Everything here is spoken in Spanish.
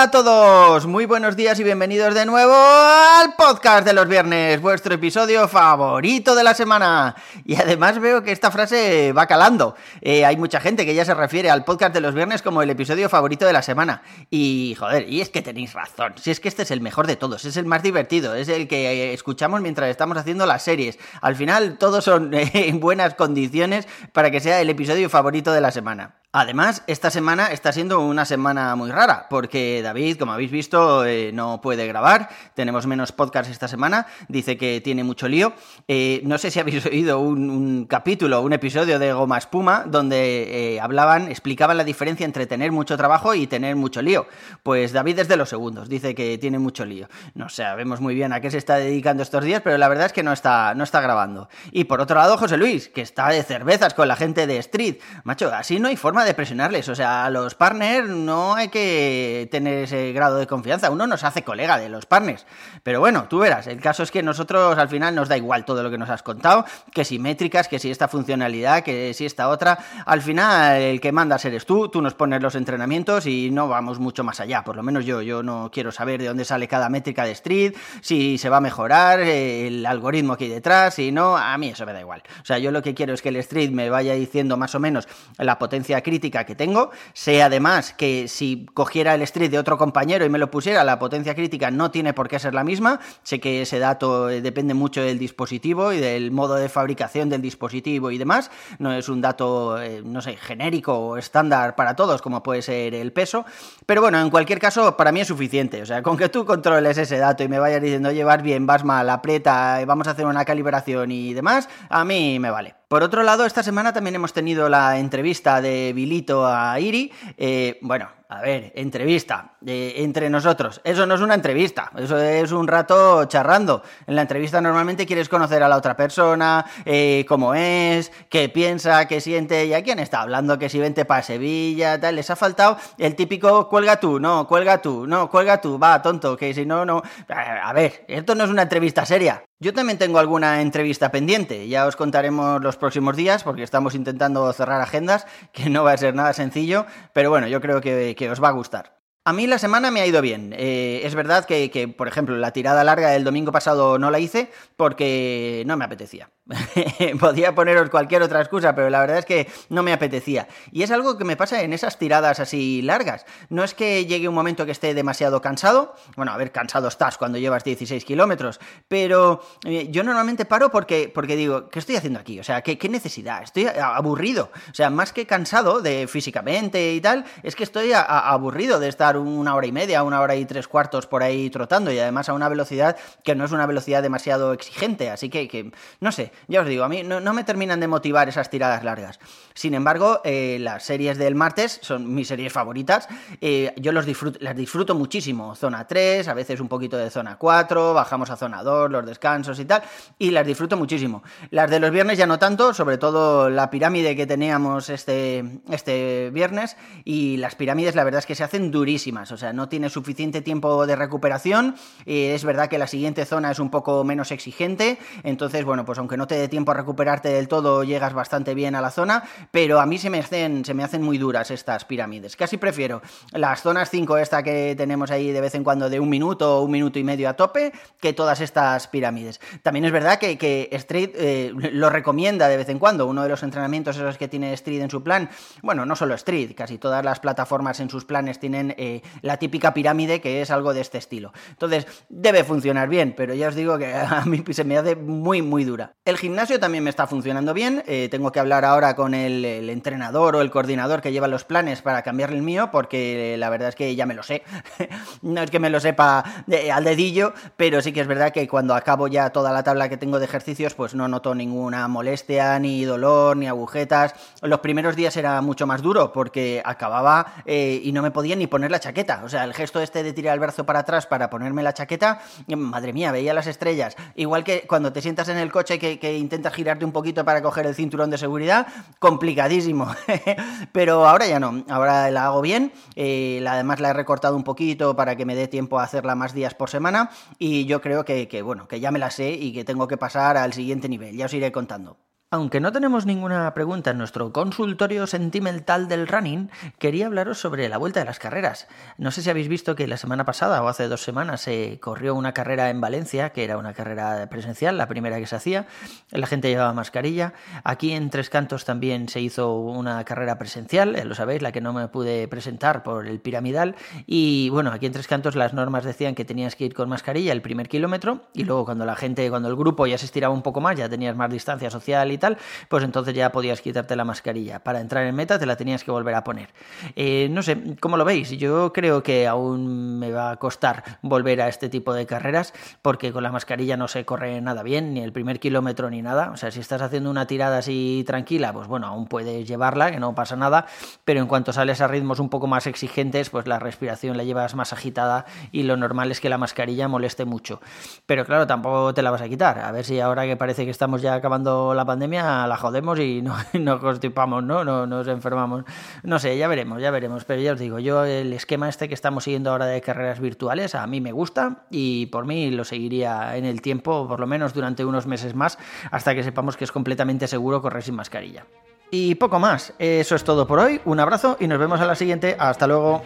Hola a todos, muy buenos días y bienvenidos de nuevo al podcast de los viernes, vuestro episodio favorito de la semana. Y además veo que esta frase va calando. Eh, hay mucha gente que ya se refiere al podcast de los viernes como el episodio favorito de la semana. Y joder, y es que tenéis razón, si es que este es el mejor de todos, es el más divertido, es el que escuchamos mientras estamos haciendo las series. Al final todos son en buenas condiciones para que sea el episodio favorito de la semana. Además, esta semana está siendo una semana muy rara, porque David, como habéis visto, eh, no puede grabar, tenemos menos podcast esta semana, dice que tiene mucho lío. Eh, no sé si habéis oído un, capítulo, un episodio de Goma Espuma, donde eh, hablaban, explicaban la diferencia entre tener mucho trabajo y tener mucho lío. Pues David es de los segundos, dice que tiene mucho lío. No sabemos muy bien a qué se está dedicando estos días, pero la verdad es que no está, no está grabando. Y por otro lado, José Luis, que está de cervezas con la gente de Street. Macho, así no hay forma de presionarles. O sea, a los partners no hay que tener ese grado de confianza. Uno nos hace colega de los partners. Pero bueno, tú verás. El caso es que nosotros al final nos da igual todo lo que nos has contado. Que si métricas, que si esta funcionalidad, que si esta otra. Al final el que mandas eres tú. Tú nos pones los entrenamientos y no vamos mucho más allá. Por lo menos yo. Yo no quiero saber de dónde sale cada métrica de Street. Si se va a mejorar el algoritmo que hay detrás. Si no, a mí eso me da igual. O sea, yo lo que quiero es que el Street me vaya diciendo más o menos la potencia crítica que tengo, sé además que si cogiera el street de otro compañero y me lo pusiera, la potencia crítica no tiene por qué ser la misma, sé que ese dato depende mucho del dispositivo y del modo de fabricación del dispositivo y demás, no es un dato, eh, no sé, genérico o estándar para todos como puede ser el peso, pero bueno, en cualquier caso para mí es suficiente, o sea, con que tú controles ese dato y me vayas diciendo, oye, vas bien, vas mal, aprieta, vamos a hacer una calibración y demás, a mí me vale. Por otro lado, esta semana también hemos tenido la entrevista de Vilito a Iri. Eh, bueno, a ver, entrevista eh, entre nosotros. Eso no es una entrevista, eso es un rato charrando. En la entrevista normalmente quieres conocer a la otra persona, eh, cómo es, qué piensa, qué siente y a quién está hablando, que si vente para Sevilla, tal. Les ha faltado el típico cuelga tú, no, cuelga tú, no, cuelga tú, va, tonto, que si no, no. A ver, esto no es una entrevista seria. Yo también tengo alguna entrevista pendiente, ya os contaremos los próximos días porque estamos intentando cerrar agendas, que no va a ser nada sencillo, pero bueno, yo creo que, que os va a gustar. A mí la semana me ha ido bien. Eh, es verdad que, que, por ejemplo, la tirada larga del domingo pasado no la hice porque no me apetecía. Podía poneros cualquier otra excusa, pero la verdad es que no me apetecía. Y es algo que me pasa en esas tiradas así largas. No es que llegue un momento que esté demasiado cansado. Bueno, a ver, cansado estás cuando llevas 16 kilómetros. Pero eh, yo normalmente paro porque, porque digo, ¿qué estoy haciendo aquí? O sea, ¿qué, ¿qué, necesidad? Estoy aburrido. O sea, más que cansado de físicamente y tal, es que estoy aburrido de estar una hora y media, una hora y tres cuartos por ahí trotando. Y además a una velocidad que no es una velocidad demasiado exigente. Así que, que no sé, ya os digo, a mí no, me terminan de motivar esas tiradas largas. Sin embargo, eh, las series del martes son mis series favoritas. Eh, yo los disfruto, las disfruto muchísimo. Zona 3, a veces un poquito de zona 4, bajamos a zona 2, los descansos y tal. Y las disfruto muchísimo. Las de los viernes ya no tanto, sobre todo la pirámide que teníamos este, este viernes. Y las pirámides, la verdad es que se hacen durísimas. O sea, no tiene suficiente tiempo de recuperación. Eh, es verdad que la siguiente zona es un poco menos exigente. Entonces, bueno, pues aunque no te dé tiempo a recuperarte del todo, llegas bastante bien a la zona, pero a mí se me hacen, muy duras estas pirámides. Casi prefiero las zonas 5, esta que tenemos ahí de vez en cuando de un minuto o un minuto y medio a tope, que todas estas pirámides. También es verdad que, que Street eh, lo recomienda de vez en cuando, uno de los entrenamientos esos que tiene Street en su plan, bueno, no solo Street, casi todas las plataformas en sus planes tienen eh, la típica pirámide que es algo de este estilo. Entonces, debe funcionar bien, pero ya os digo que a mí se me hace muy, muy dura. El gimnasio también me está funcionando bien. Eh, tengo que hablar ahora con el, entrenador o el coordinador que lleva los planes para cambiarle el mío, porque la verdad es que ya me lo sé. no es que me lo sepa de, al dedillo, pero sí que es verdad que cuando acabo ya toda la tabla que tengo de ejercicios, pues no noto ninguna molestia, ni dolor, ni agujetas. Los primeros días era mucho más duro porque acababa eh, y no me podía ni poner la chaqueta. O sea, el gesto este de tirar el brazo para atrás para ponerme la chaqueta, madre mía, veía las estrellas. Igual que cuando te sientas en el coche que que intentas girarte un poquito para coger el cinturón de seguridad, complicadísimo. Pero ahora ya no, ahora la hago bien, eh, además la he recortado un poquito para que me dé tiempo a hacerla más días por semana y yo creo que, que bueno, que ya me la sé y que tengo que pasar al siguiente nivel, ya os iré contando. Aunque no tenemos ninguna pregunta en nuestro consultorio sentimental del running, quería hablaros sobre la vuelta de las carreras. No sé si habéis visto que la semana pasada o hace dos semanas se corrió una carrera en Valencia, que era una carrera presencial, la primera que se hacía. La gente llevaba mascarilla. Aquí en Tres Cantos también se hizo una carrera presencial, lo sabéis, la que no me pude presentar por el piramidal. Y bueno, aquí en Tres Cantos las normas decían que tenías que ir con mascarilla el primer kilómetro y luego cuando la gente, cuando el grupo ya se estiraba un poco más, ya tenías más distancia social y pues entonces ya podías quitarte la mascarilla. Para entrar en meta te la tenías que volver a poner. Eh, no sé, ¿cómo lo veis? Yo creo que aún me va a costar volver a este tipo de carreras porque con la mascarilla no se corre nada bien, ni el primer kilómetro ni nada. O sea, si estás haciendo una tirada así tranquila, pues bueno, aún puedes llevarla, que no pasa nada, pero en cuanto sales a ritmos un poco más exigentes, pues la respiración la llevas más agitada y lo normal es que la mascarilla moleste mucho. Pero claro, tampoco te la vas a quitar. A ver si ahora que parece que estamos ya acabando la la jodemos y no, nos constipamos, ¿no? ¿no? Nos enfermamos. No sé, ya veremos, ya veremos. Pero ya os digo, yo el esquema este que estamos siguiendo ahora de carreras virtuales, a mí me gusta y por mí lo seguiría en el tiempo, por lo menos durante unos meses más, hasta que sepamos que es completamente seguro correr sin mascarilla. Y poco más, eso es todo por hoy, un abrazo y nos vemos a la siguiente, hasta luego.